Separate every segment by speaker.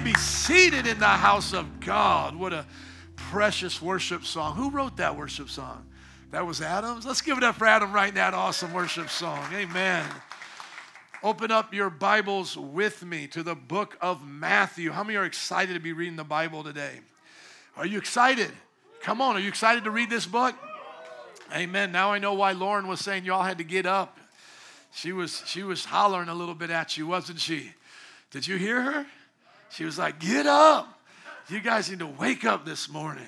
Speaker 1: may be seated in the house of God. What a precious worship song. Who wrote that worship song? That was Adams. Let's give it up for Adam writing that awesome worship song. Amen. Open up your Bibles with me to the book of Matthew. How many are excited to be reading the Bible today? Are you excited? Come on, are you excited to read this book? Amen. Now I know why Lauren was saying y'all had to get up. She was she was hollering a little bit at you, wasn't she? Did you hear her? She was like, Get up. You guys need to wake up this morning.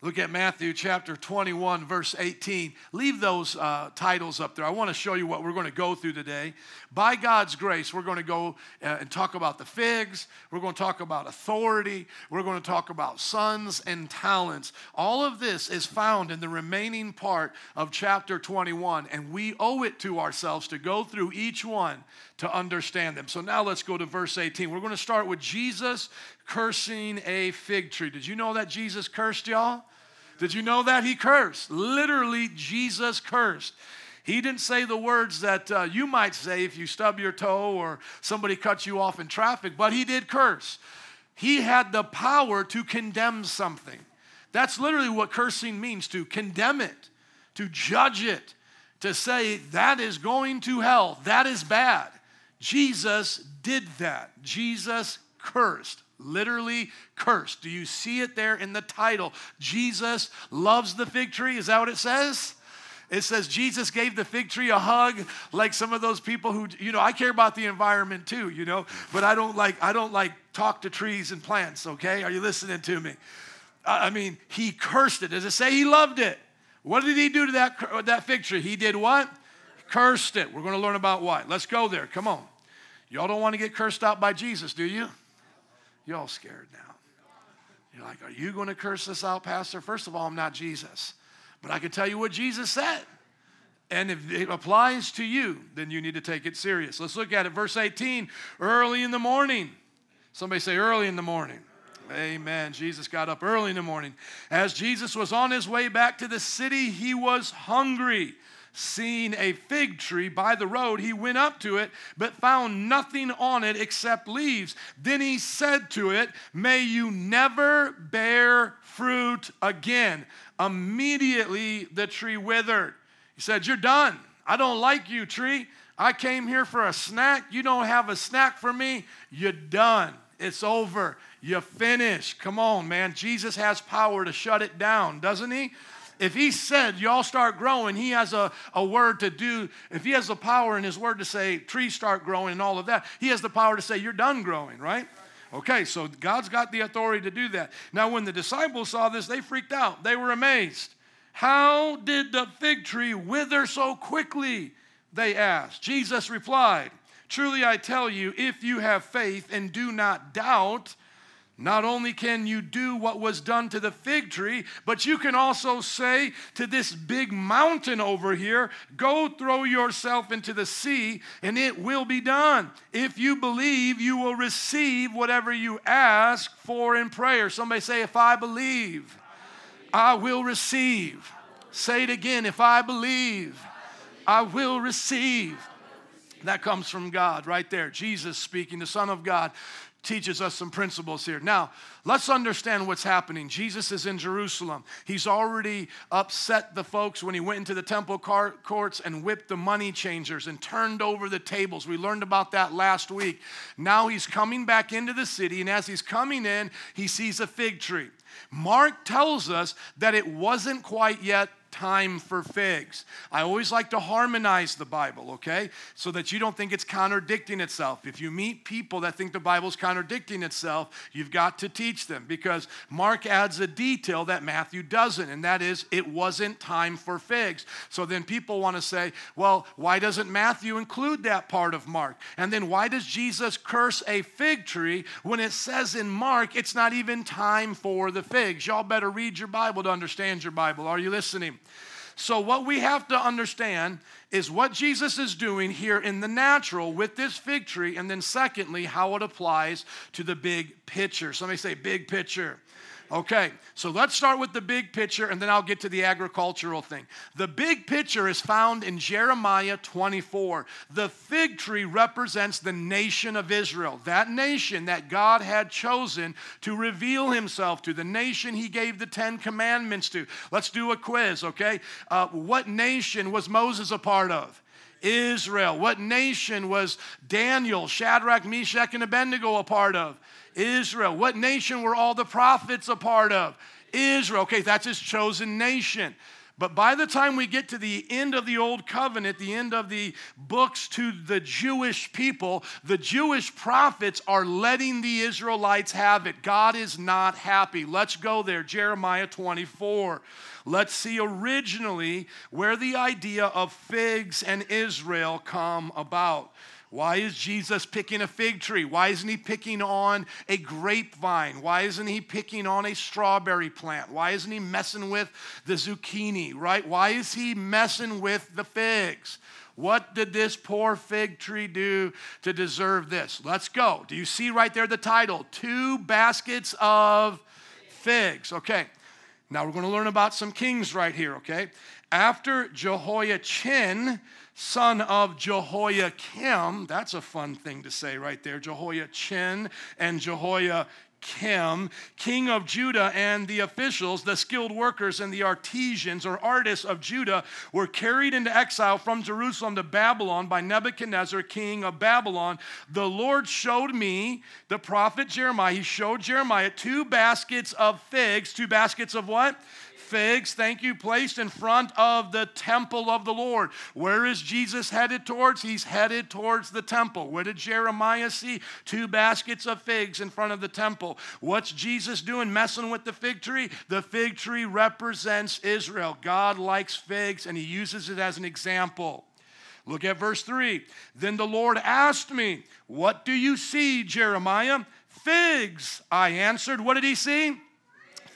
Speaker 1: Look at Matthew chapter 21, verse 18. Leave those uh, titles up there. I want to show you what we're going to go through today. By God's grace, we're going to go uh, and talk about the figs. We're going to talk about authority. We're going to talk about sons and talents. All of this is found in the remaining part of chapter 21, and we owe it to ourselves to go through each one to understand them. So now let's go to verse 18. We're going to start with Jesus cursing a fig tree. Did you know that Jesus cursed y'all? Did you know that? He cursed. Literally, Jesus cursed. He didn't say the words that uh, you might say if you stub your toe or somebody cuts you off in traffic, but he did curse. He had the power to condemn something. That's literally what cursing means to condemn it, to judge it, to say that is going to hell, that is bad. Jesus did that. Jesus cursed literally cursed. Do you see it there in the title? Jesus loves the fig tree. Is that what it says? It says Jesus gave the fig tree a hug, like some of those people who, you know, I care about the environment too, you know, but I don't like, I don't like talk to trees and plants, okay? Are you listening to me? I mean, he cursed it. Does it say he loved it? What did he do to that, that fig tree? He did what? Cursed it. We're going to learn about why. Let's go there. Come on. Y'all don't want to get cursed out by Jesus, do you? You're all scared now. You're like, Are you going to curse this out, Pastor? First of all, I'm not Jesus. But I can tell you what Jesus said. And if it applies to you, then you need to take it serious. Let's look at it. Verse 18 early in the morning. Somebody say, early in the morning. Amen. Jesus got up early in the morning. As Jesus was on his way back to the city, he was hungry seeing a fig tree by the road, he went up to it, but found nothing on it except leaves. Then he said to it, May you never bear fruit again. Immediately the tree withered. He said, You're done. I don't like you, tree. I came here for a snack. You don't have a snack for me. You're done. It's over. You finished. Come on, man. Jesus has power to shut it down, doesn't he? If he said y'all start growing, he has a, a word to do. If he has the power in his word to say trees start growing and all of that, he has the power to say you're done growing, right? Okay, so God's got the authority to do that. Now, when the disciples saw this, they freaked out. They were amazed. How did the fig tree wither so quickly? They asked. Jesus replied, Truly I tell you, if you have faith and do not doubt, not only can you do what was done to the fig tree, but you can also say to this big mountain over here, Go throw yourself into the sea, and it will be done. If you believe, you will receive whatever you ask for in prayer. Somebody say, If I believe, I will receive. Say it again, if I believe, I will receive. That comes from God right there. Jesus speaking, the Son of God teaches us some principles here. Now, let's understand what's happening. Jesus is in Jerusalem. He's already upset the folks when he went into the temple courts and whipped the money changers and turned over the tables. We learned about that last week. Now he's coming back into the city, and as he's coming in, he sees a fig tree. Mark tells us that it wasn't quite yet time for figs. I always like to harmonize the Bible, okay? So that you don't think it's contradicting itself. If you meet people that think the Bible's contradicting itself, you've got to teach them because Mark adds a detail that Matthew doesn't, and that is it wasn't time for figs. So then people want to say, well, why doesn't Matthew include that part of Mark? And then why does Jesus curse a fig tree when it says in Mark it's not even time for the figs? Y'all better read your Bible to understand your Bible. Are you listening? So, what we have to understand is what Jesus is doing here in the natural with this fig tree, and then secondly, how it applies to the big picture. Somebody say, big picture. Okay, so let's start with the big picture and then I'll get to the agricultural thing. The big picture is found in Jeremiah 24. The fig tree represents the nation of Israel, that nation that God had chosen to reveal himself to, the nation he gave the Ten Commandments to. Let's do a quiz, okay? Uh, what nation was Moses a part of? Israel. What nation was Daniel, Shadrach, Meshach, and Abednego a part of? Israel. What nation were all the prophets a part of? Israel. Okay, that's his chosen nation. But by the time we get to the end of the Old Covenant, the end of the books to the Jewish people, the Jewish prophets are letting the Israelites have it. God is not happy. Let's go there. Jeremiah 24. Let's see originally where the idea of figs and Israel come about. Why is Jesus picking a fig tree? Why isn't he picking on a grapevine? Why isn't he picking on a strawberry plant? Why isn't he messing with the zucchini, right? Why is he messing with the figs? What did this poor fig tree do to deserve this? Let's go. Do you see right there the title? Two baskets of figs. Okay. Now we're going to learn about some kings right here, okay? After Jehoiachin son of Jehoiakim. That's a fun thing to say right there. Jehoiachin and Jehoiakim, king of Judah, and the officials, the skilled workers, and the artisans or artists of Judah were carried into exile from Jerusalem to Babylon by Nebuchadnezzar, king of Babylon. The Lord showed me, the prophet Jeremiah, he showed Jeremiah two baskets of figs, two baskets of what? Figs, thank you, placed in front of the temple of the Lord. Where is Jesus headed towards? He's headed towards the temple. Where did Jeremiah see? Two baskets of figs in front of the temple. What's Jesus doing messing with the fig tree? The fig tree represents Israel. God likes figs and he uses it as an example. Look at verse 3. Then the Lord asked me, What do you see, Jeremiah? Figs, I answered. What did he see?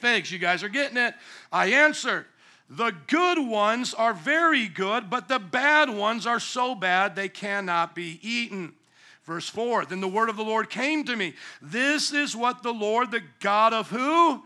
Speaker 1: figs. You guys are getting it. I answered, The good ones are very good, but the bad ones are so bad they cannot be eaten. Verse 4 Then the word of the Lord came to me. This is what the Lord, the God of who?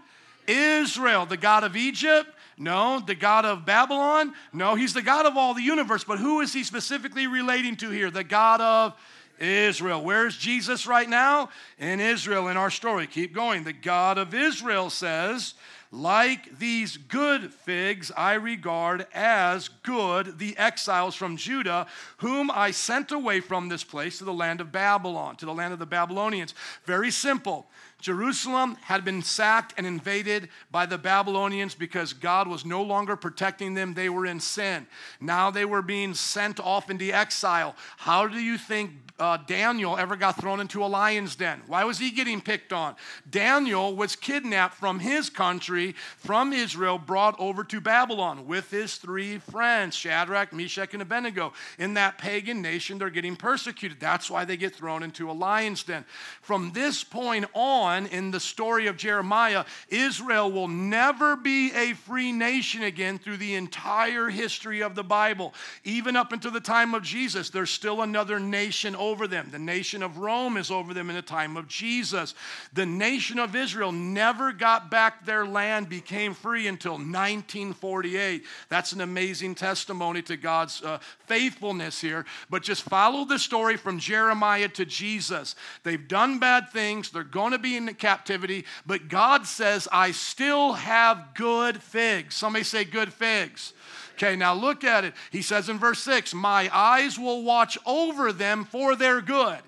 Speaker 1: Israel, the God of Egypt? No. The God of Babylon? No. He's the God of all the universe, but who is he specifically relating to here? The God of Israel. Where's Jesus right now? In Israel, in our story. Keep going. The God of Israel says, like these good figs, I regard as good the exiles from Judah, whom I sent away from this place to the land of Babylon, to the land of the Babylonians. Very simple. Jerusalem had been sacked and invaded by the Babylonians because God was no longer protecting them. They were in sin. Now they were being sent off into exile. How do you think uh, Daniel ever got thrown into a lion's den? Why was he getting picked on? Daniel was kidnapped from his country, from Israel, brought over to Babylon with his three friends, Shadrach, Meshach, and Abednego. In that pagan nation, they're getting persecuted. That's why they get thrown into a lion's den. From this point on, on in the story of Jeremiah, Israel will never be a free nation again through the entire history of the Bible. Even up until the time of Jesus, there's still another nation over them. The nation of Rome is over them in the time of Jesus. The nation of Israel never got back their land, became free until 1948. That's an amazing testimony to God's uh, faithfulness here. But just follow the story from Jeremiah to Jesus. They've done bad things, they're going to be in captivity, but God says, I still have good figs. Somebody say, good figs. Okay, now look at it. He says in verse 6, My eyes will watch over them for their good.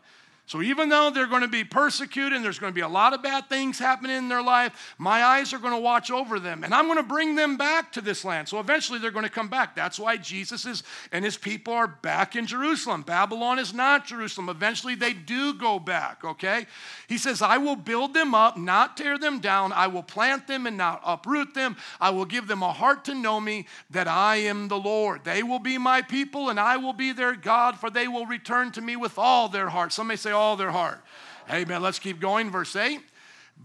Speaker 1: So even though they're going to be persecuted and there's going to be a lot of bad things happening in their life, my eyes are going to watch over them and I'm going to bring them back to this land. So eventually they're going to come back. That's why Jesus is and his people are back in Jerusalem. Babylon is not Jerusalem. Eventually they do go back, okay? He says, I will build them up, not tear them down. I will plant them and not uproot them. I will give them a heart to know me that I am the Lord. They will be my people and I will be their God, for they will return to me with all their heart. Some may say, all their heart. Amen. Let's keep going. Verse 8.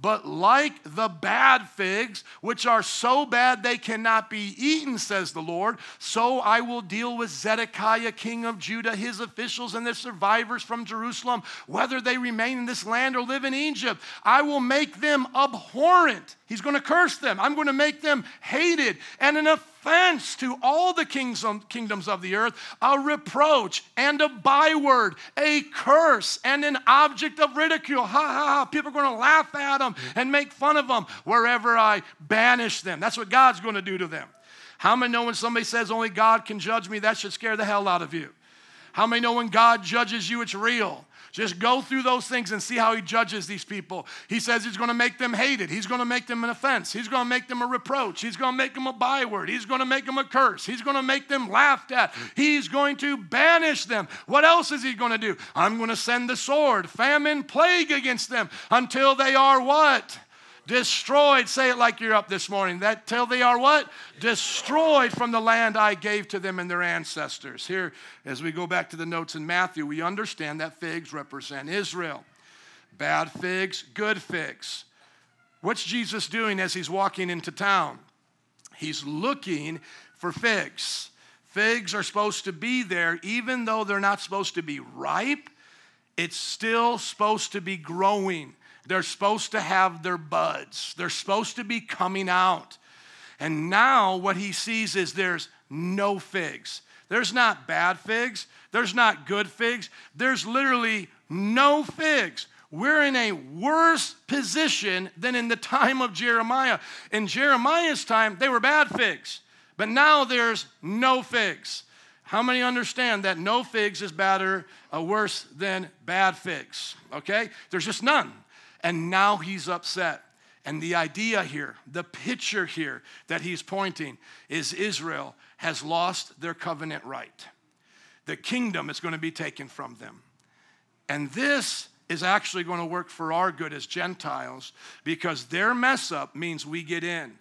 Speaker 1: But like the bad figs, which are so bad they cannot be eaten, says the Lord, so I will deal with Zedekiah, king of Judah, his officials, and the survivors from Jerusalem, whether they remain in this land or live in Egypt. I will make them abhorrent. He's going to curse them. I'm going to make them hated and an offense to all the kingdoms of the earth, a reproach and a byword, a curse and an object of ridicule. Ha ha ha. People are going to laugh at them mm-hmm. and make fun of them wherever I banish them. That's what God's going to do to them. How many know when somebody says only God can judge me, that should scare the hell out of you? How many know when God judges you, it's real? Just go through those things and see how he judges these people. He says he's going to make them hated. He's going to make them an offense. He's going to make them a reproach. He's going to make them a byword. He's going to make them a curse. He's going to make them laughed at. He's going to banish them. What else is he going to do? I'm going to send the sword, famine, plague against them until they are what? Destroyed. Say it like you're up this morning. That till they are what? Destroyed from the land I gave to them and their ancestors. Here, as we go back to the notes in Matthew, we understand that figs represent Israel. Bad figs, good figs. What's Jesus doing as he's walking into town? He's looking for figs. Figs are supposed to be there, even though they're not supposed to be ripe, it's still supposed to be growing. They're supposed to have their buds, they're supposed to be coming out. And now what he sees is there's no figs. There's not bad figs, there's not good figs, there's literally no figs. We're in a worse position than in the time of Jeremiah. In Jeremiah's time, they were bad figs, but now there's no figs. How many understand that no figs is better, uh, worse than bad figs? Okay? There's just none. And now he's upset. And the idea here, the picture here that he's pointing is Israel has lost their covenant right. The kingdom is going to be taken from them. And this is actually going to work for our good as Gentiles because their mess up means we get in.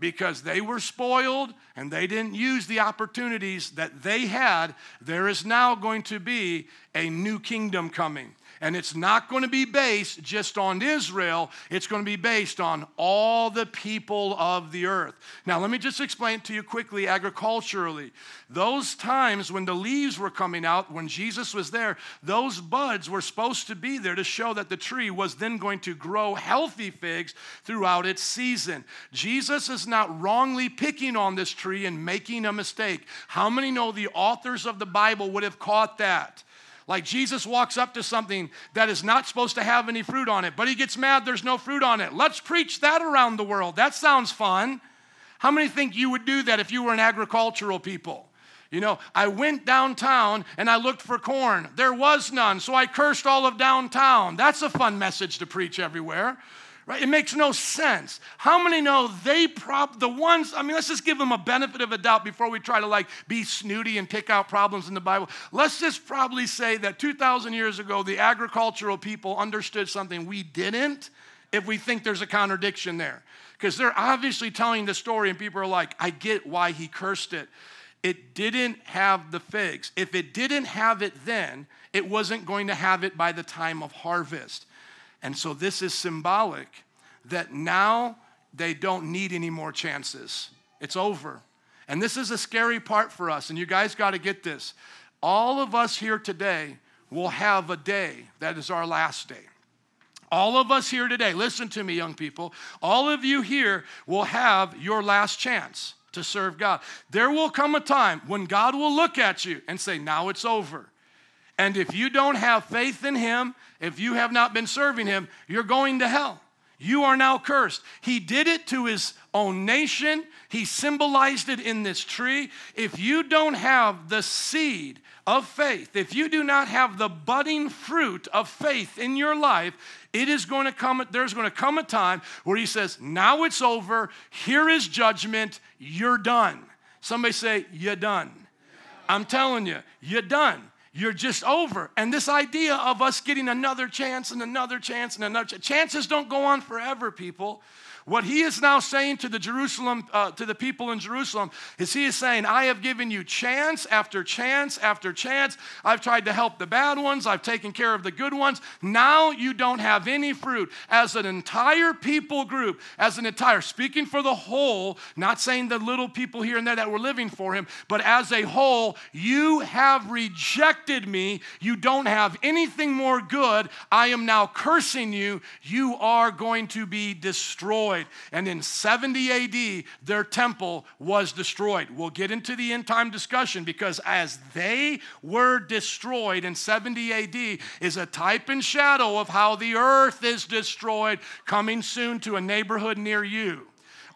Speaker 1: Because they were spoiled and they didn't use the opportunities that they had, there is now going to be a new kingdom coming. And it's not going to be based just on Israel, it's going to be based on all the people of the earth. Now, let me just explain to you quickly agriculturally. Those times when the leaves were coming out, when Jesus was there, those buds were supposed to be there to show that the tree was then going to grow healthy figs throughout its season. Jesus is not wrongly picking on this tree and making a mistake. How many know the authors of the Bible would have caught that? Like Jesus walks up to something that is not supposed to have any fruit on it, but he gets mad there's no fruit on it. Let's preach that around the world. That sounds fun. How many think you would do that if you were an agricultural people? You know, I went downtown and I looked for corn. There was none, so I cursed all of downtown. That's a fun message to preach everywhere. Right? It makes no sense. How many know they prob the ones, I mean, let's just give them a benefit of a doubt before we try to like be snooty and pick out problems in the Bible. Let's just probably say that 2,000 years ago, the agricultural people understood something we didn't if we think there's a contradiction there. Because they're obviously telling the story, and people are like, I get why he cursed it. It didn't have the figs. If it didn't have it then, it wasn't going to have it by the time of harvest. And so this is symbolic that now they don't need any more chances. It's over. And this is a scary part for us, and you guys got to get this. All of us here today will have a day that is our last day. All of us here today, listen to me, young people, all of you here will have your last chance to serve God. There will come a time when God will look at you and say, Now it's over. And if you don't have faith in Him, if you have not been serving Him, you're going to hell. You are now cursed. He did it to his own nation. He symbolized it in this tree. If you don't have the seed of faith, if you do not have the budding fruit of faith in your life, it is going to come, there's going to come a time where he says, Now it's over. Here is judgment. You're done. Somebody say, You're done. I'm telling you, you're done you're just over. And this idea of us getting another chance and another chance and another chance, chances don't go on forever, people. What he is now saying to the Jerusalem, uh, to the people in Jerusalem, is he is saying, I have given you chance after chance after chance. I've tried to help the bad ones, I've taken care of the good ones. Now you don't have any fruit. As an entire people group, as an entire, speaking for the whole, not saying the little people here and there that were living for him, but as a whole, you have rejected me. You don't have anything more good. I am now cursing you. You are going to be destroyed destroyed. And in 70 AD, their temple was destroyed. We'll get into the end time discussion because as they were destroyed in 70 AD is a type and shadow of how the earth is destroyed coming soon to a neighborhood near you.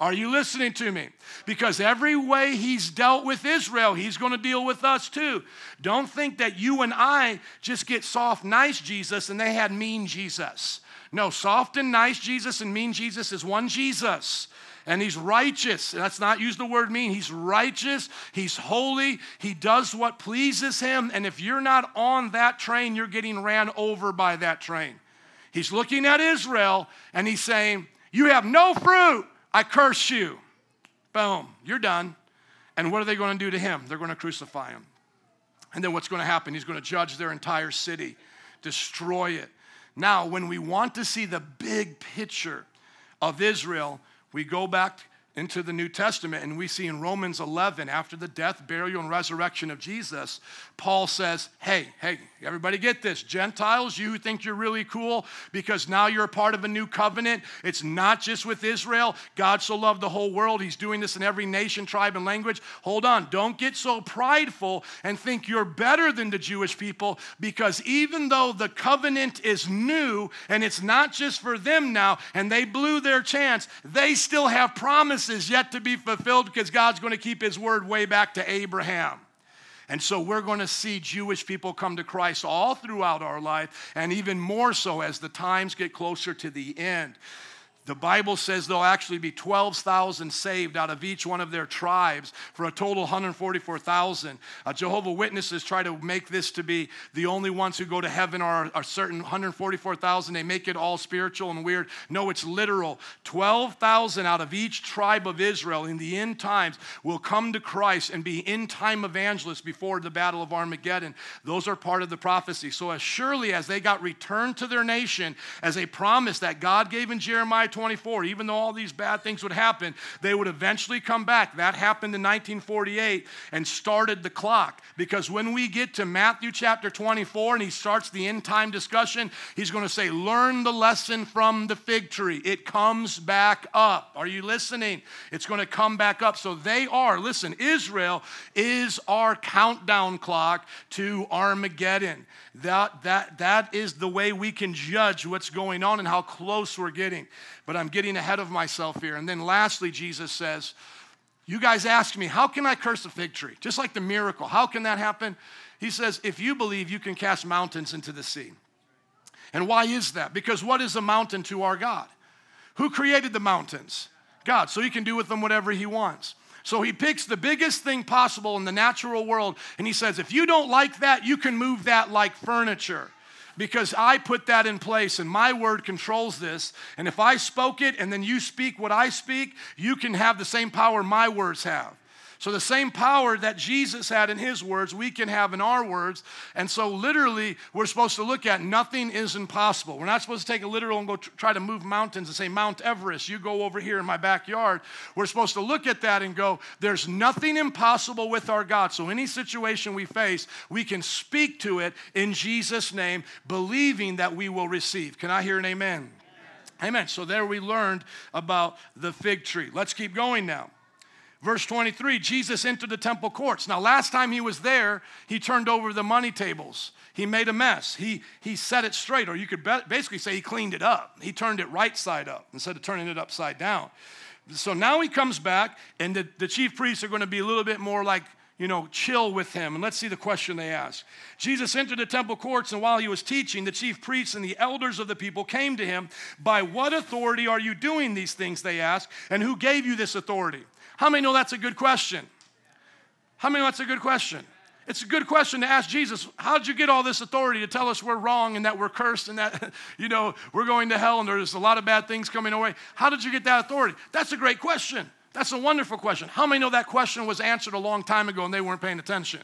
Speaker 1: Are you listening to me? Because every way he's dealt with Israel, he's going to deal with us too. Don't think that you and I just get soft, nice Jesus and they had mean Jesus. No, soft and nice Jesus and mean Jesus is one Jesus. And he's righteous. Let's not use the word mean. He's righteous. He's holy. He does what pleases him. And if you're not on that train, you're getting ran over by that train. He's looking at Israel and he's saying, You have no fruit. I curse you. Boom, you're done. And what are they going to do to him? They're going to crucify him. And then what's going to happen? He's going to judge their entire city, destroy it. Now, when we want to see the big picture of Israel, we go back into the New Testament and we see in Romans 11, after the death, burial, and resurrection of Jesus, Paul says, Hey, hey, everybody get this. Gentiles, you think you're really cool because now you're a part of a new covenant. It's not just with Israel. God so loved the whole world. He's doing this in every nation, tribe, and language. Hold on. Don't get so prideful and think you're better than the Jewish people because even though the covenant is new and it's not just for them now and they blew their chance, they still have promises yet to be fulfilled because God's going to keep his word way back to Abraham. And so we're going to see Jewish people come to Christ all throughout our life, and even more so as the times get closer to the end. The Bible says there'll actually be 12,000 saved out of each one of their tribes for a total 144,000. Uh, Jehovah Witnesses try to make this to be the only ones who go to heaven are, are certain 144,000. They make it all spiritual and weird. No, it's literal. 12,000 out of each tribe of Israel in the end times will come to Christ and be in time evangelists before the battle of Armageddon. Those are part of the prophecy. So, as surely as they got returned to their nation as a promise that God gave in Jeremiah 24, even though all these bad things would happen, they would eventually come back. That happened in 1948 and started the clock. Because when we get to Matthew chapter 24 and he starts the end time discussion, he's going to say, Learn the lesson from the fig tree. It comes back up. Are you listening? It's going to come back up. So they are, listen, Israel is our countdown clock to Armageddon. That, that, that is the way we can judge what's going on and how close we're getting. But I'm getting ahead of myself here. And then lastly, Jesus says, You guys ask me, how can I curse a fig tree? Just like the miracle. How can that happen? He says, If you believe, you can cast mountains into the sea. And why is that? Because what is a mountain to our God? Who created the mountains? God. So he can do with them whatever he wants. So he picks the biggest thing possible in the natural world and he says, if you don't like that, you can move that like furniture because I put that in place and my word controls this. And if I spoke it and then you speak what I speak, you can have the same power my words have. So, the same power that Jesus had in his words, we can have in our words. And so, literally, we're supposed to look at nothing is impossible. We're not supposed to take a literal and go try to move mountains and say, Mount Everest, you go over here in my backyard. We're supposed to look at that and go, there's nothing impossible with our God. So, any situation we face, we can speak to it in Jesus' name, believing that we will receive. Can I hear an amen? Amen. So, there we learned about the fig tree. Let's keep going now. Verse 23 Jesus entered the temple courts. Now, last time he was there, he turned over the money tables. He made a mess. He, he set it straight, or you could basically say he cleaned it up. He turned it right side up instead of turning it upside down. So now he comes back, and the, the chief priests are going to be a little bit more like, you know, chill with him. And let's see the question they ask. Jesus entered the temple courts, and while he was teaching, the chief priests and the elders of the people came to him. By what authority are you doing these things? They asked. And who gave you this authority? How many know that's a good question? How many know that's a good question? It's a good question to ask Jesus. How did you get all this authority to tell us we're wrong and that we're cursed and that, you know, we're going to hell and there's a lot of bad things coming our way? How did you get that authority? That's a great question. That's a wonderful question. How many know that question was answered a long time ago and they weren't paying attention?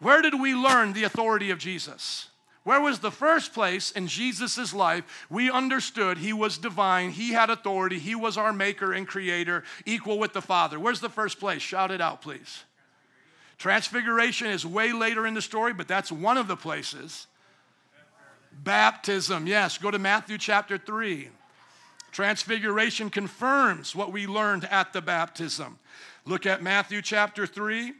Speaker 1: Where did we learn the authority of Jesus? Where was the first place in Jesus' life we understood he was divine, he had authority, he was our maker and creator, equal with the Father? Where's the first place? Shout it out, please. Transfiguration is way later in the story, but that's one of the places. Baptism, yes. Go to Matthew chapter 3. Transfiguration confirms what we learned at the baptism. Look at Matthew chapter 3.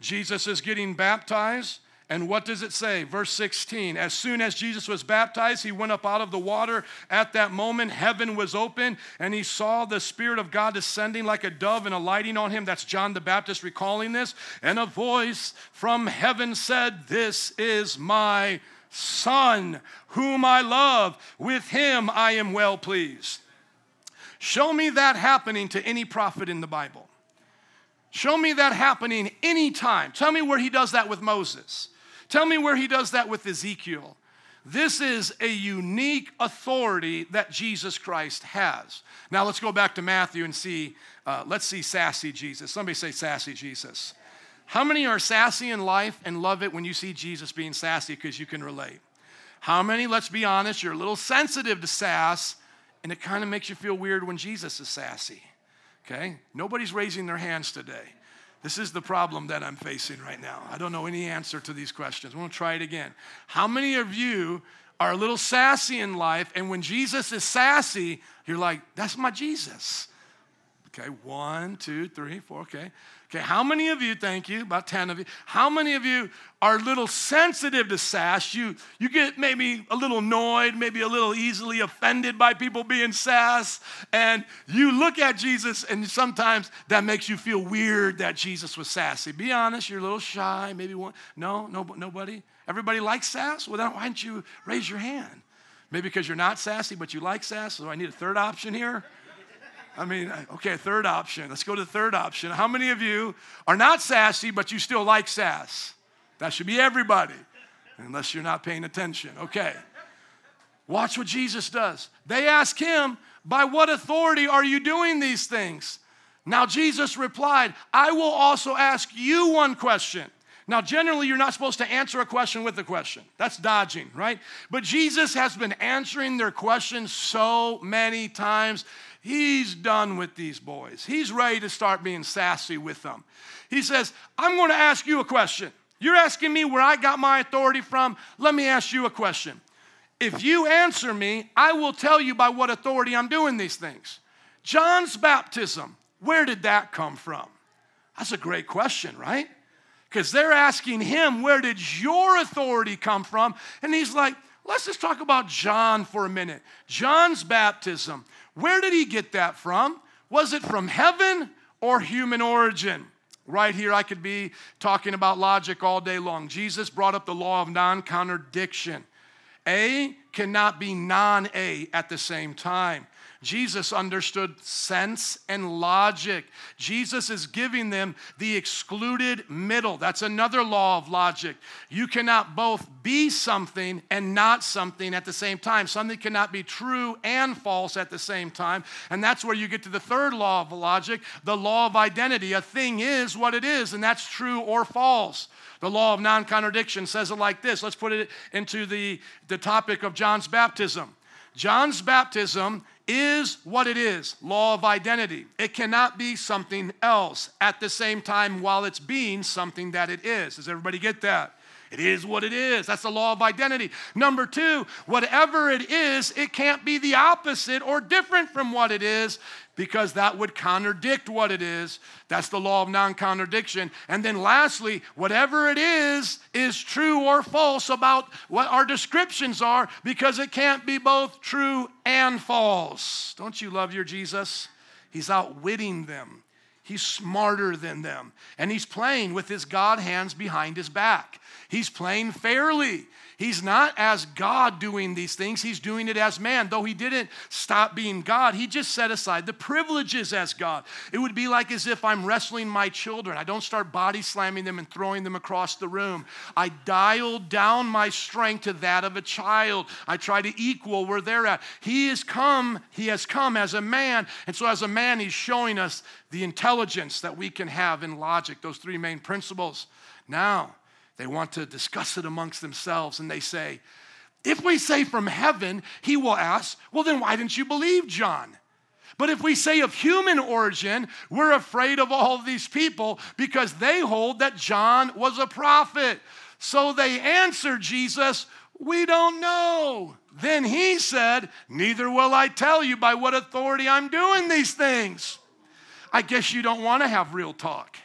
Speaker 1: Jesus is getting baptized. And what does it say? Verse 16 As soon as Jesus was baptized, he went up out of the water. At that moment, heaven was open, and he saw the Spirit of God descending like a dove and alighting on him. That's John the Baptist recalling this. And a voice from heaven said, This is my Son, whom I love. With him I am well pleased. Show me that happening to any prophet in the Bible. Show me that happening anytime. Tell me where he does that with Moses. Tell me where he does that with Ezekiel. This is a unique authority that Jesus Christ has. Now let's go back to Matthew and see, uh, let's see sassy Jesus. Somebody say sassy Jesus. How many are sassy in life and love it when you see Jesus being sassy because you can relate? How many, let's be honest, you're a little sensitive to sass and it kind of makes you feel weird when Jesus is sassy? Okay? Nobody's raising their hands today. This is the problem that I'm facing right now. I don't know any answer to these questions. I'm gonna try it again. How many of you are a little sassy in life, and when Jesus is sassy, you're like, that's my Jesus? Okay, one, two, three, four, okay. Okay, how many of you, thank you, about 10 of you, how many of you are a little sensitive to sass? You, you get maybe a little annoyed, maybe a little easily offended by people being sass, and you look at Jesus, and sometimes that makes you feel weird that Jesus was sassy. Be honest, you're a little shy, maybe one. No, no, nobody? Everybody likes sass? Well, then why don't you raise your hand? Maybe because you're not sassy, but you like sass, so I need a third option here. I mean, okay, third option. Let's go to the third option. How many of you are not sassy, but you still like sass? That should be everybody, unless you're not paying attention. Okay. Watch what Jesus does. They ask him, By what authority are you doing these things? Now, Jesus replied, I will also ask you one question. Now, generally, you're not supposed to answer a question with a question. That's dodging, right? But Jesus has been answering their questions so many times He's done with these boys. He's ready to start being sassy with them. He says, I'm going to ask you a question. You're asking me where I got my authority from. Let me ask you a question. If you answer me, I will tell you by what authority I'm doing these things. John's baptism, where did that come from? That's a great question, right? Because they're asking him, where did your authority come from? And he's like, let's just talk about John for a minute. John's baptism. Where did he get that from? Was it from heaven or human origin? Right here, I could be talking about logic all day long. Jesus brought up the law of non contradiction. A cannot be non A at the same time. Jesus understood sense and logic. Jesus is giving them the excluded middle. That's another law of logic. You cannot both be something and not something at the same time. Something cannot be true and false at the same time. And that's where you get to the third law of logic, the law of identity. A thing is what it is, and that's true or false. The law of non contradiction says it like this. Let's put it into the, the topic of John's baptism. John's baptism is what it is law of identity. It cannot be something else at the same time while it's being something that it is. Does everybody get that? It is what it is. That's the law of identity. Number two, whatever it is, it can't be the opposite or different from what it is because that would contradict what it is. That's the law of non contradiction. And then lastly, whatever it is, is true or false about what our descriptions are because it can't be both true and false. Don't you love your Jesus? He's outwitting them. He's smarter than them. And he's playing with his God hands behind his back. He's playing fairly. He's not as God doing these things, he's doing it as man. Though he didn't stop being God, he just set aside the privileges as God. It would be like as if I'm wrestling my children. I don't start body slamming them and throwing them across the room. I dial down my strength to that of a child. I try to equal where they're at. He has come, he has come as a man, and so as a man, he's showing us the intelligence that we can have in logic, those three main principles. Now, they want to discuss it amongst themselves and they say, if we say from heaven, he will ask, well, then why didn't you believe John? But if we say of human origin, we're afraid of all these people because they hold that John was a prophet. So they answer Jesus, We don't know. Then he said, Neither will I tell you by what authority I'm doing these things. I guess you don't want to have real talk.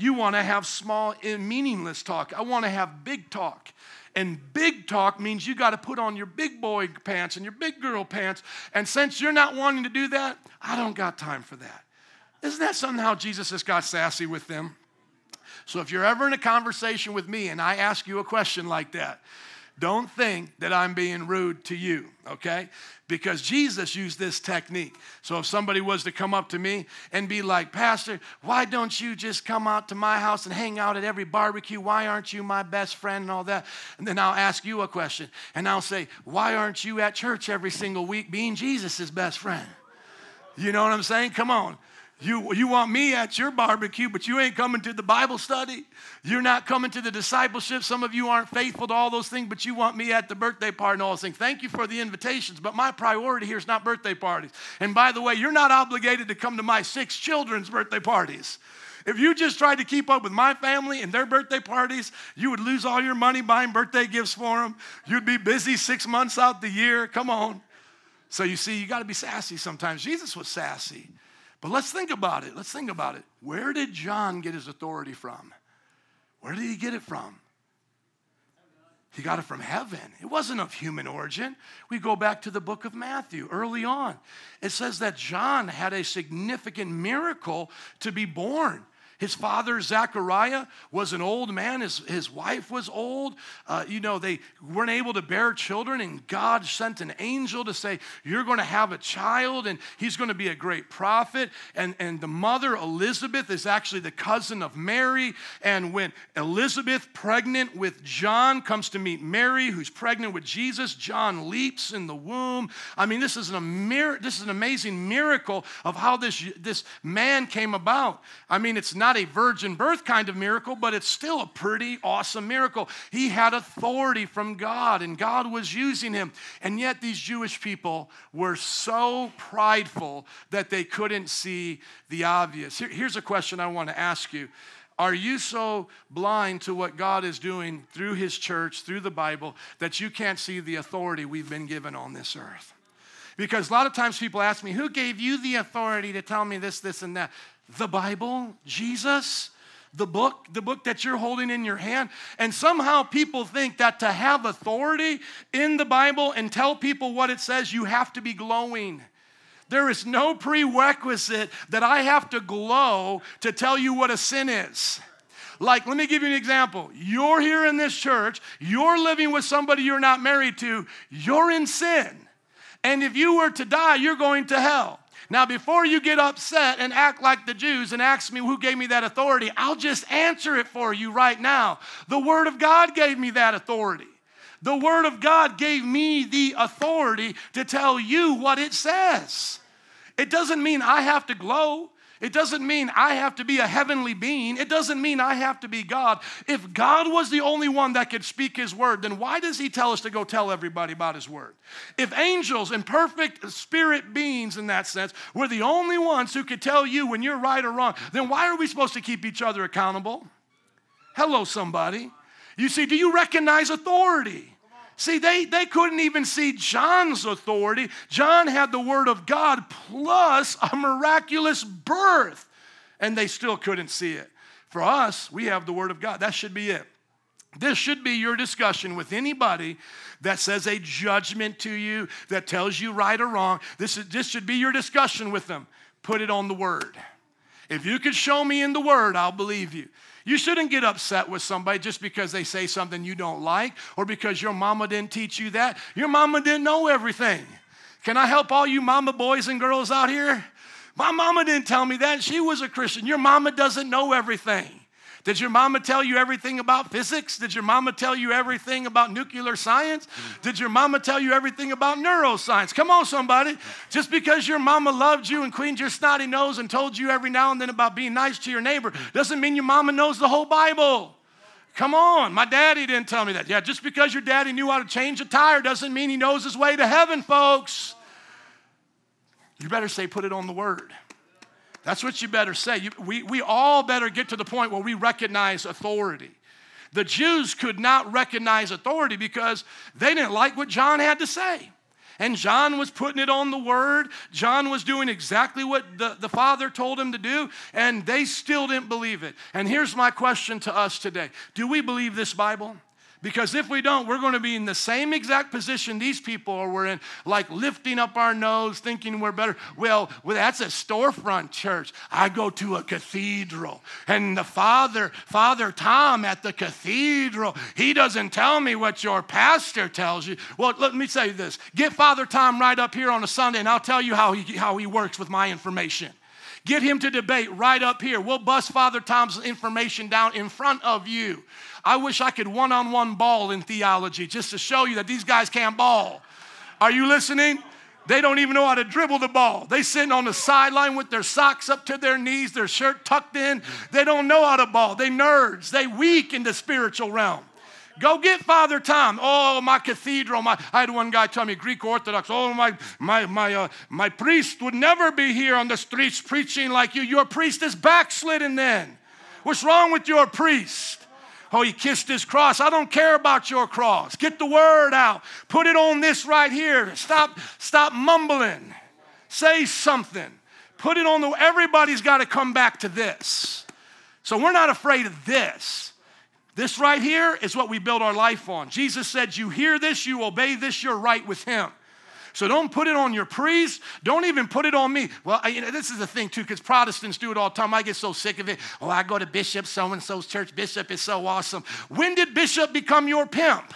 Speaker 1: You want to have small and meaningless talk. I want to have big talk. And big talk means you got to put on your big boy pants and your big girl pants. And since you're not wanting to do that, I don't got time for that. Isn't that somehow Jesus has got sassy with them? So if you're ever in a conversation with me and I ask you a question like that, don't think that I'm being rude to you, okay? Because Jesus used this technique. So if somebody was to come up to me and be like, Pastor, why don't you just come out to my house and hang out at every barbecue? Why aren't you my best friend and all that? And then I'll ask you a question and I'll say, Why aren't you at church every single week being Jesus' best friend? You know what I'm saying? Come on. You, you want me at your barbecue, but you ain't coming to the Bible study. You're not coming to the discipleship. Some of you aren't faithful to all those things, but you want me at the birthday party and all those things. Thank you for the invitations, but my priority here is not birthday parties. And by the way, you're not obligated to come to my six children's birthday parties. If you just tried to keep up with my family and their birthday parties, you would lose all your money buying birthday gifts for them. You'd be busy six months out the year. Come on. So you see, you got to be sassy sometimes. Jesus was sassy. But let's think about it. Let's think about it. Where did John get his authority from? Where did he get it from? He got it from heaven. It wasn't of human origin. We go back to the book of Matthew early on. It says that John had a significant miracle to be born. His father, Zechariah, was an old man. His, his wife was old. Uh, you know, they weren't able to bear children, and God sent an angel to say, You're going to have a child, and he's going to be a great prophet. And, and the mother, Elizabeth, is actually the cousin of Mary. And when Elizabeth, pregnant with John, comes to meet Mary, who's pregnant with Jesus, John leaps in the womb. I mean, this is an, this is an amazing miracle of how this, this man came about. I mean, it's not not a virgin birth kind of miracle, but it's still a pretty awesome miracle. He had authority from God, and God was using him. And yet, these Jewish people were so prideful that they couldn't see the obvious. Here, here's a question I want to ask you. Are you so blind to what God is doing through His church, through the Bible, that you can't see the authority we've been given on this earth? Because a lot of times people ask me, Who gave you the authority to tell me this, this, and that? The Bible, Jesus, the book, the book that you're holding in your hand. And somehow people think that to have authority in the Bible and tell people what it says, you have to be glowing. There is no prerequisite that I have to glow to tell you what a sin is. Like, let me give you an example. You're here in this church, you're living with somebody you're not married to, you're in sin. And if you were to die, you're going to hell. Now, before you get upset and act like the Jews and ask me who gave me that authority, I'll just answer it for you right now. The Word of God gave me that authority. The Word of God gave me the authority to tell you what it says. It doesn't mean I have to glow. It doesn't mean I have to be a heavenly being. It doesn't mean I have to be God. If God was the only one that could speak His word, then why does He tell us to go tell everybody about His word? If angels and perfect spirit beings, in that sense, were the only ones who could tell you when you're right or wrong, then why are we supposed to keep each other accountable? Hello, somebody. You see, do you recognize authority? See, they, they couldn't even see John's authority. John had the word of God plus a miraculous birth, and they still couldn't see it. For us, we have the word of God. That should be it. This should be your discussion with anybody that says a judgment to you, that tells you right or wrong. This, is, this should be your discussion with them. Put it on the word. If you could show me in the word, I'll believe you. You shouldn't get upset with somebody just because they say something you don't like or because your mama didn't teach you that. Your mama didn't know everything. Can I help all you mama boys and girls out here? My mama didn't tell me that. She was a Christian. Your mama doesn't know everything. Did your mama tell you everything about physics? Did your mama tell you everything about nuclear science? Did your mama tell you everything about neuroscience? Come on, somebody. Just because your mama loved you and cleaned your snotty nose and told you every now and then about being nice to your neighbor doesn't mean your mama knows the whole Bible. Come on, my daddy didn't tell me that. Yeah, just because your daddy knew how to change a tire doesn't mean he knows his way to heaven, folks. You better say, put it on the word. That's what you better say. You, we, we all better get to the point where we recognize authority. The Jews could not recognize authority because they didn't like what John had to say. And John was putting it on the word. John was doing exactly what the, the Father told him to do, and they still didn't believe it. And here's my question to us today Do we believe this Bible? Because if we don't, we're going to be in the same exact position these people are in, like lifting up our nose, thinking we're better. Well, well, that's a storefront church. I go to a cathedral. And the father, Father Tom at the cathedral, he doesn't tell me what your pastor tells you. Well, let me say this. Get Father Tom right up here on a Sunday, and I'll tell you how he, how he works with my information. Get him to debate right up here. We'll bust Father Tom's information down in front of you. I wish I could one on one ball in theology just to show you that these guys can't ball. Are you listening? They don't even know how to dribble the ball. They sitting on the sideline with their socks up to their knees, their shirt tucked in. They don't know how to ball. They nerds. They weak in the spiritual realm. Go get Father Tom. Oh, my cathedral. My, I had one guy tell me, Greek Orthodox, oh, my, my, my, uh, my priest would never be here on the streets preaching like you. Your priest is backslidden then. What's wrong with your priest? Oh, he kissed his cross. I don't care about your cross. Get the word out. Put it on this right here. Stop, stop mumbling. Say something. Put it on the everybody's got to come back to this. So we're not afraid of this. This right here is what we build our life on. Jesus said, You hear this, you obey this, you're right with him. So don't put it on your priest. Don't even put it on me. Well, I, you know, this is the thing too, because Protestants do it all the time. I get so sick of it. Oh, I go to Bishop so and so's church. Bishop is so awesome. When did Bishop become your pimp?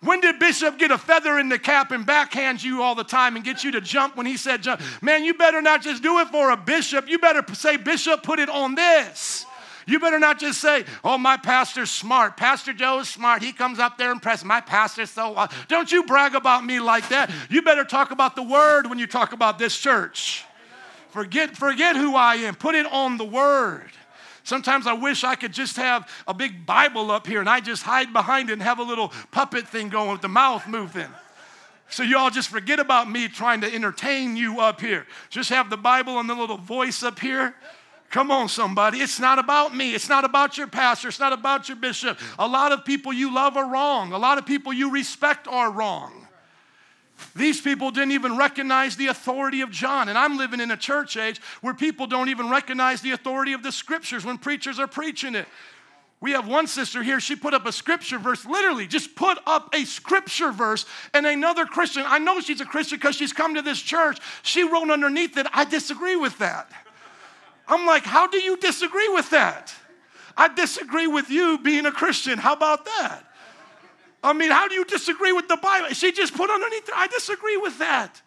Speaker 1: When did Bishop get a feather in the cap and backhand you all the time and get you to jump when he said jump? Man, you better not just do it for a bishop. You better say, Bishop, put it on this. You better not just say, oh, my pastor's smart. Pastor Joe is smart. He comes up there and presses. My pastor's so. Uh, don't you brag about me like that. You better talk about the word when you talk about this church. Forget, forget who I am. Put it on the word. Sometimes I wish I could just have a big Bible up here and I just hide behind it and have a little puppet thing going with the mouth moving. So you all just forget about me trying to entertain you up here. Just have the Bible and the little voice up here. Come on, somebody. It's not about me. It's not about your pastor. It's not about your bishop. A lot of people you love are wrong. A lot of people you respect are wrong. These people didn't even recognize the authority of John. And I'm living in a church age where people don't even recognize the authority of the scriptures when preachers are preaching it. We have one sister here, she put up a scripture verse, literally just put up a scripture verse. And another Christian, I know she's a Christian because she's come to this church, she wrote underneath it, I disagree with that. I'm like, how do you disagree with that? I disagree with you being a Christian. How about that? I mean, how do you disagree with the Bible? She just put underneath I disagree with that.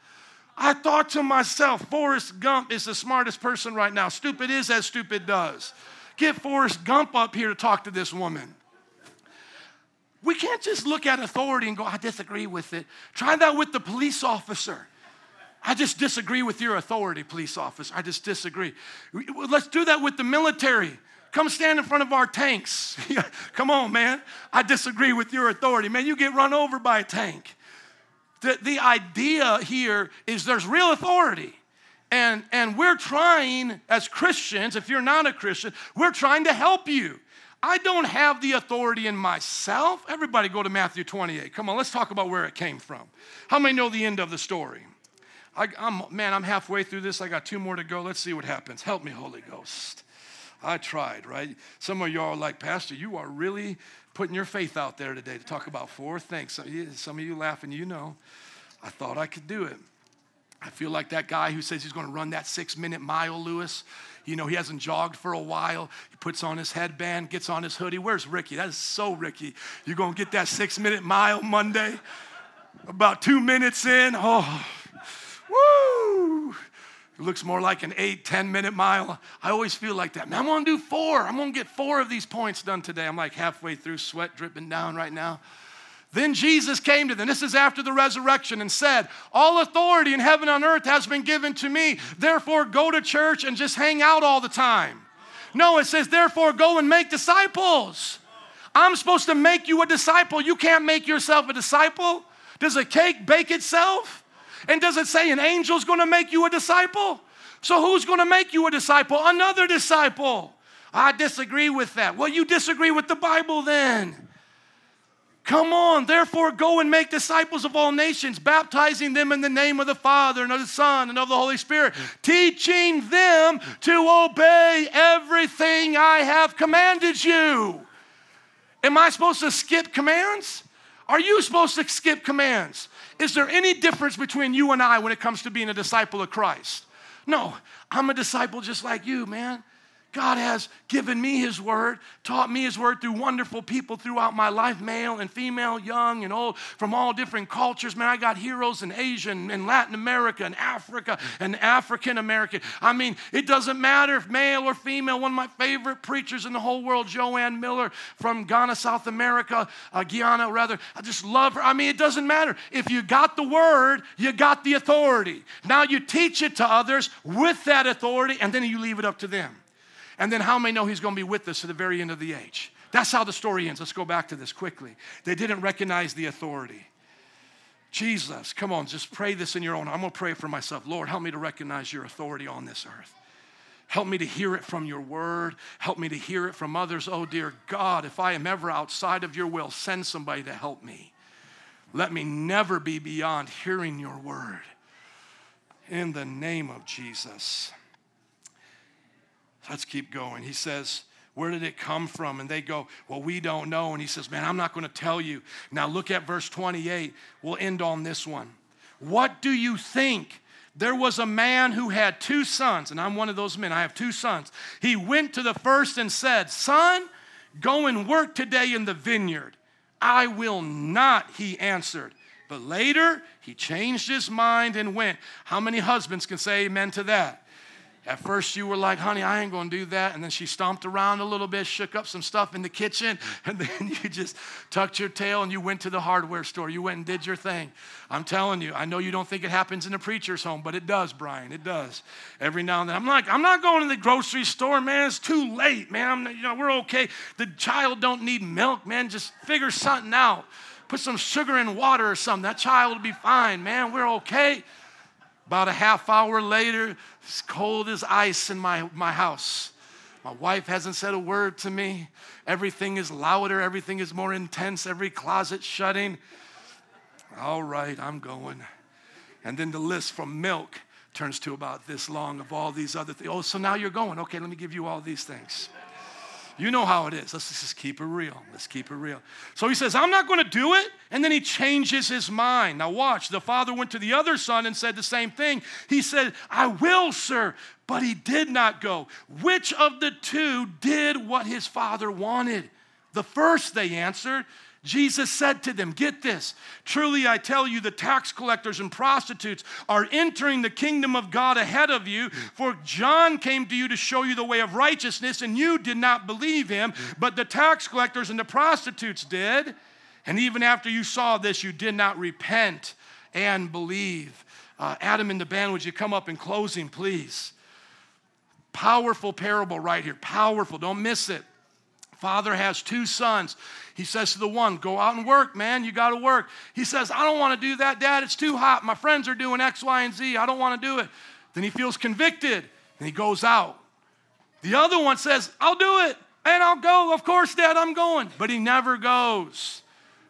Speaker 1: I thought to myself, Forrest Gump is the smartest person right now. Stupid is as stupid does. Get Forrest Gump up here to talk to this woman. We can't just look at authority and go, I disagree with it. Try that with the police officer. I just disagree with your authority, police officer. I just disagree. Let's do that with the military. Come stand in front of our tanks. Come on, man. I disagree with your authority. Man, you get run over by a tank. The, the idea here is there's real authority. And, and we're trying, as Christians, if you're not a Christian, we're trying to help you. I don't have the authority in myself. Everybody go to Matthew 28. Come on, let's talk about where it came from. How many know the end of the story? I, am man, I'm halfway through this. I got two more to go. Let's see what happens. Help me, Holy Ghost. I tried, right? Some of y'all are like, Pastor, you are really putting your faith out there today to talk about four things. Some of you laughing, you know. I thought I could do it. I feel like that guy who says he's going to run that six minute mile, Lewis. You know, he hasn't jogged for a while. He puts on his headband, gets on his hoodie. Where's Ricky? That is so Ricky. You're going to get that six minute mile Monday. About two minutes in, oh, woo! It looks more like an eight, 10 minute mile. I always feel like that. Man, I'm gonna do four. I'm gonna get four of these points done today. I'm like halfway through, sweat dripping down right now. Then Jesus came to them. This is after the resurrection and said, All authority in heaven and earth has been given to me. Therefore, go to church and just hang out all the time. No, it says, Therefore, go and make disciples. I'm supposed to make you a disciple. You can't make yourself a disciple. Does a cake bake itself? And does it say an angel's gonna make you a disciple? So who's gonna make you a disciple? Another disciple. I disagree with that. Well, you disagree with the Bible then. Come on, therefore, go and make disciples of all nations, baptizing them in the name of the Father and of the Son and of the Holy Spirit, teaching them to obey everything I have commanded you. Am I supposed to skip commands? Are you supposed to skip commands? Is there any difference between you and I when it comes to being a disciple of Christ? No, I'm a disciple just like you, man. God has given me His Word, taught me His Word through wonderful people throughout my life, male and female, young and old, from all different cultures. Man, I got heroes in Asia and Latin America and Africa and African American. I mean, it doesn't matter if male or female. One of my favorite preachers in the whole world, Joanne Miller from Ghana, South America, uh, Guyana, rather. I just love her. I mean, it doesn't matter. If you got the Word, you got the authority. Now you teach it to others with that authority, and then you leave it up to them. And then how many know he's going to be with us to the very end of the age? That's how the story ends. Let's go back to this quickly. They didn't recognize the authority. Jesus, come on, just pray this in your own. I'm going to pray for myself. Lord, help me to recognize your authority on this earth. Help me to hear it from your word. Help me to hear it from others. Oh, dear God, if I am ever outside of your will, send somebody to help me. Let me never be beyond hearing your word. In the name of Jesus. Let's keep going. He says, Where did it come from? And they go, Well, we don't know. And he says, Man, I'm not going to tell you. Now look at verse 28. We'll end on this one. What do you think? There was a man who had two sons, and I'm one of those men. I have two sons. He went to the first and said, Son, go and work today in the vineyard. I will not, he answered. But later, he changed his mind and went. How many husbands can say amen to that? At first, you were like, honey, I ain't gonna do that. And then she stomped around a little bit, shook up some stuff in the kitchen, and then you just tucked your tail and you went to the hardware store. You went and did your thing. I'm telling you, I know you don't think it happens in a preacher's home, but it does, Brian. It does. Every now and then. I'm like, I'm not going to the grocery store, man. It's too late, man. I'm, you know, we're okay. The child don't need milk, man. Just figure something out. Put some sugar in water or something. That child will be fine, man. We're okay. About a half hour later, it's cold as ice in my, my house. My wife hasn't said a word to me. Everything is louder, everything is more intense, every closet shutting. All right, I'm going. And then the list from milk turns to about this long of all these other things. Oh, so now you're going. Okay, let me give you all these things. You know how it is. Let's just keep it real. Let's keep it real. So he says, I'm not going to do it. And then he changes his mind. Now, watch. The father went to the other son and said the same thing. He said, I will, sir. But he did not go. Which of the two did what his father wanted? The first, they answered. Jesus said to them, Get this. Truly I tell you, the tax collectors and prostitutes are entering the kingdom of God ahead of you. For John came to you to show you the way of righteousness, and you did not believe him, but the tax collectors and the prostitutes did. And even after you saw this, you did not repent and believe. Uh, Adam and the band, would you come up in closing, please? Powerful parable right here. Powerful. Don't miss it. Father has two sons. He says to the one, Go out and work, man. You got to work. He says, I don't want to do that, Dad. It's too hot. My friends are doing X, Y, and Z. I don't want to do it. Then he feels convicted and he goes out. The other one says, I'll do it and I'll go. Of course, Dad, I'm going. But he never goes.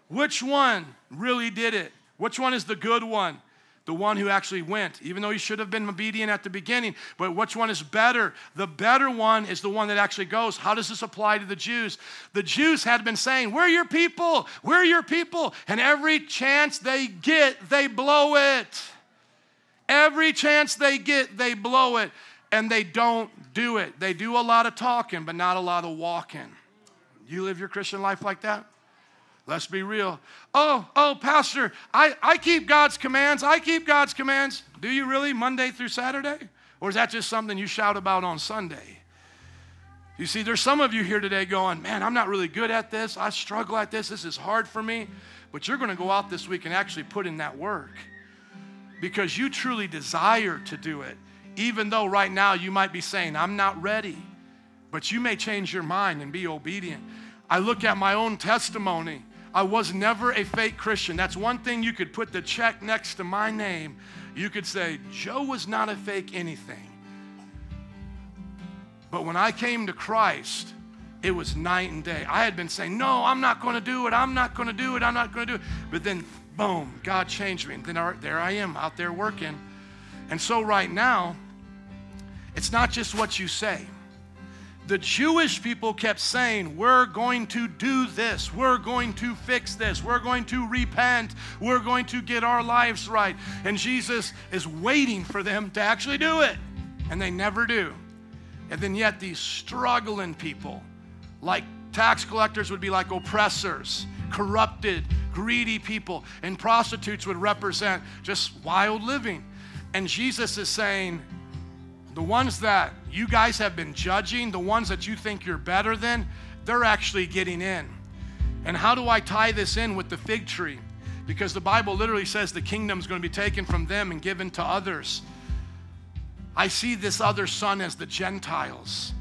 Speaker 1: Which one really did it? Which one is the good one? The one who actually went, even though he should have been obedient at the beginning. But which one is better? The better one is the one that actually goes. How does this apply to the Jews? The Jews had been saying, We're your people, we're your people. And every chance they get, they blow it. Every chance they get, they blow it and they don't do it. They do a lot of talking, but not a lot of walking. You live your Christian life like that? Let's be real. Oh, oh, Pastor, I, I keep God's commands. I keep God's commands. Do you really, Monday through Saturday? Or is that just something you shout about on Sunday? You see, there's some of you here today going, Man, I'm not really good at this. I struggle at this. This is hard for me. But you're going to go out this week and actually put in that work because you truly desire to do it. Even though right now you might be saying, I'm not ready, but you may change your mind and be obedient. I look at my own testimony. I was never a fake Christian. That's one thing you could put the check next to my name. You could say, Joe was not a fake anything. But when I came to Christ, it was night and day. I had been saying, No, I'm not going to do it. I'm not going to do it. I'm not going to do it. But then, boom, God changed me. And then uh, there I am out there working. And so, right now, it's not just what you say. The Jewish people kept saying, We're going to do this. We're going to fix this. We're going to repent. We're going to get our lives right. And Jesus is waiting for them to actually do it. And they never do. And then yet these struggling people, like tax collectors would be like oppressors, corrupted, greedy people, and prostitutes would represent just wild living. And Jesus is saying, the ones that you guys have been judging, the ones that you think you're better than, they're actually getting in. And how do I tie this in with the fig tree? Because the Bible literally says the kingdom's going to be taken from them and given to others. I see this other son as the Gentiles.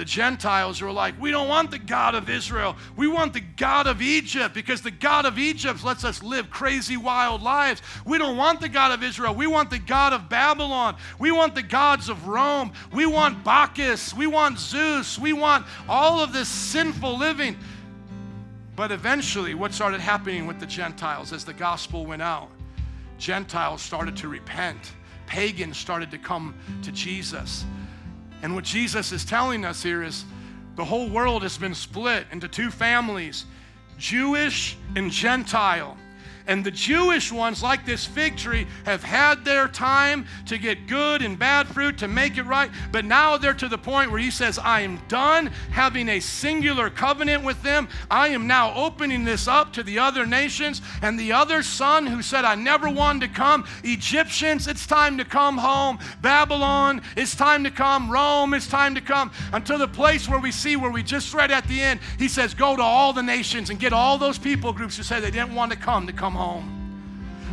Speaker 1: The Gentiles are like, we don't want the God of Israel. We want the God of Egypt because the God of Egypt lets us live crazy, wild lives. We don't want the God of Israel. We want the God of Babylon. We want the gods of Rome. We want Bacchus. We want Zeus. We want all of this sinful living. But eventually, what started happening with the Gentiles as the gospel went out? Gentiles started to repent pagans started to come to Jesus. And what Jesus is telling us here is the whole world has been split into two families Jewish and Gentile. And the Jewish ones, like this fig tree, have had their time to get good and bad fruit to make it right. But now they're to the point where he says, I am done having a singular covenant with them. I am now opening this up to the other nations. And the other son who said, I never wanted to come, Egyptians, it's time to come home. Babylon, it's time to come. Rome, it's time to come. Until the place where we see, where we just read at the end, he says, Go to all the nations and get all those people groups who said they didn't want to come to come home home.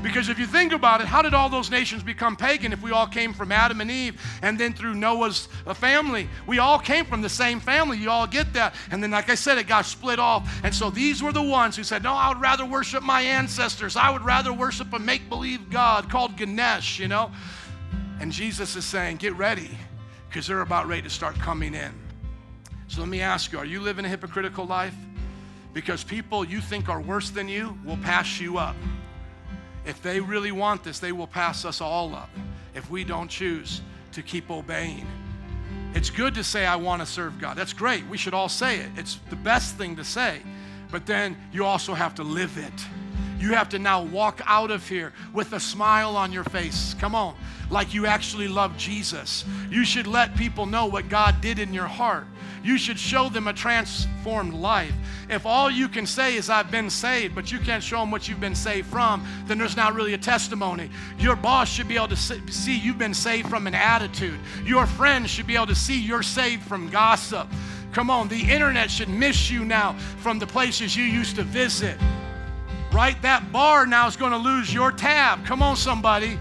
Speaker 1: Because if you think about it, how did all those nations become pagan if we all came from Adam and Eve and then through Noah's uh, family? We all came from the same family. You all get that. And then, like I said, it got split off. And so these were the ones who said, No, I would rather worship my ancestors. I would rather worship a make believe God called Ganesh, you know? And Jesus is saying, Get ready because they're about ready to start coming in. So let me ask you are you living a hypocritical life? Because people you think are worse than you will pass you up. If they really want this, they will pass us all up if we don't choose to keep obeying. It's good to say, I want to serve God. That's great. We should all say it. It's the best thing to say. But then you also have to live it. You have to now walk out of here with a smile on your face. Come on, like you actually love Jesus. You should let people know what God did in your heart. You should show them a transformed life. If all you can say is, I've been saved, but you can't show them what you've been saved from, then there's not really a testimony. Your boss should be able to see you've been saved from an attitude. Your friends should be able to see you're saved from gossip. Come on, the internet should miss you now from the places you used to visit. Right? That bar now is going to lose your tab. Come on, somebody.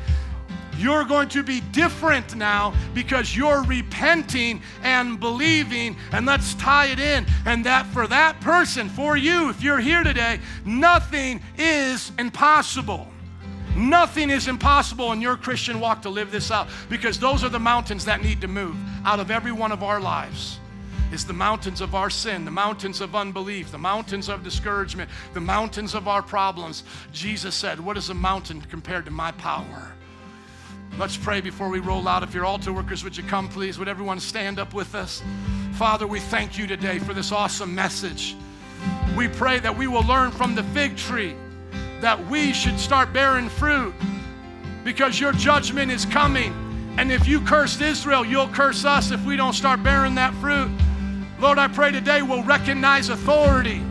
Speaker 1: You're going to be different now because you're repenting and believing. And let's tie it in. And that for that person, for you, if you're here today, nothing is impossible. Nothing is impossible in your Christian walk to live this out because those are the mountains that need to move out of every one of our lives is the mountains of our sin, the mountains of unbelief, the mountains of discouragement, the mountains of our problems. Jesus said, What is a mountain compared to my power? Let's pray before we roll out. If you're altar workers, would you come, please? Would everyone stand up with us? Father, we thank you today for this awesome message. We pray that we will learn from the fig tree that we should start bearing fruit because your judgment is coming. And if you cursed Israel, you'll curse us if we don't start bearing that fruit. Lord, I pray today we'll recognize authority.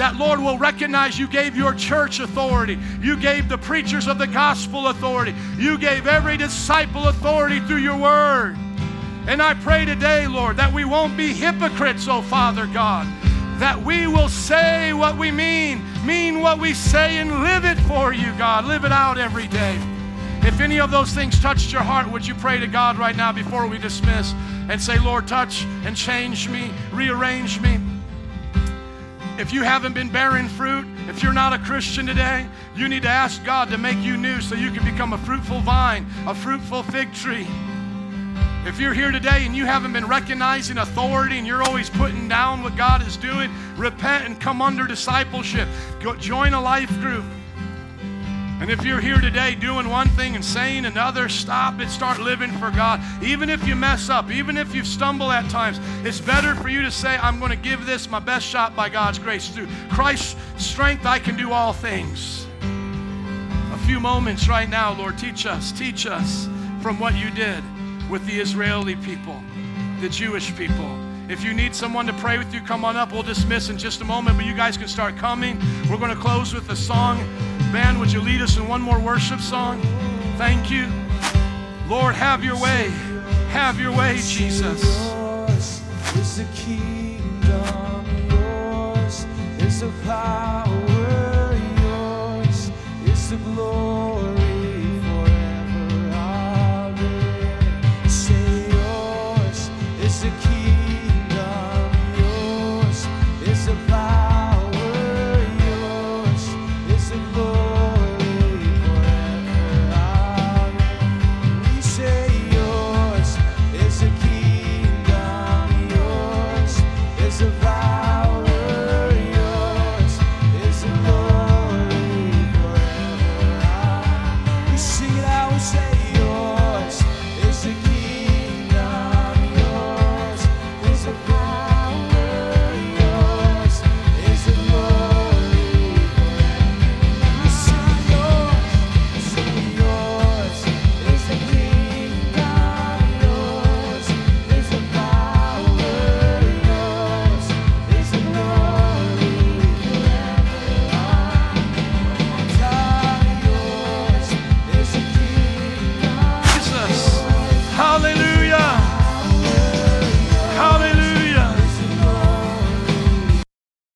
Speaker 1: That, Lord, will recognize you gave your church authority. You gave the preachers of the gospel authority. You gave every disciple authority through your word. And I pray today, Lord, that we won't be hypocrites, oh Father God, that we will say what we mean, mean what we say, and live it for you, God. Live it out every day. If any of those things touched your heart, would you pray to God right now before we dismiss and say, Lord, touch and change me, rearrange me? If you haven't been bearing fruit, if you're not a Christian today, you need to ask God to make you new so you can become a fruitful vine, a fruitful fig tree. If you're here today and you haven't been recognizing authority and you're always putting down what God is doing, repent and come under discipleship. Go, join a life group. And if you're here today doing one thing and saying another, stop it. start living for God. Even if you mess up, even if you stumble at times, it's better for you to say, I'm going to give this my best shot by God's grace. Through Christ's strength, I can do all things. A few moments right now, Lord, teach us, teach us from what you did with the Israeli people, the Jewish people. If you need someone to pray with you, come on up. We'll dismiss in just a moment, but you guys can start coming. We're going to close with a song. Band, would you lead us in one more worship song? Thank you. Lord, have your way. Have your way, Jesus.
Speaker 2: Is the kingdom, yours is the power.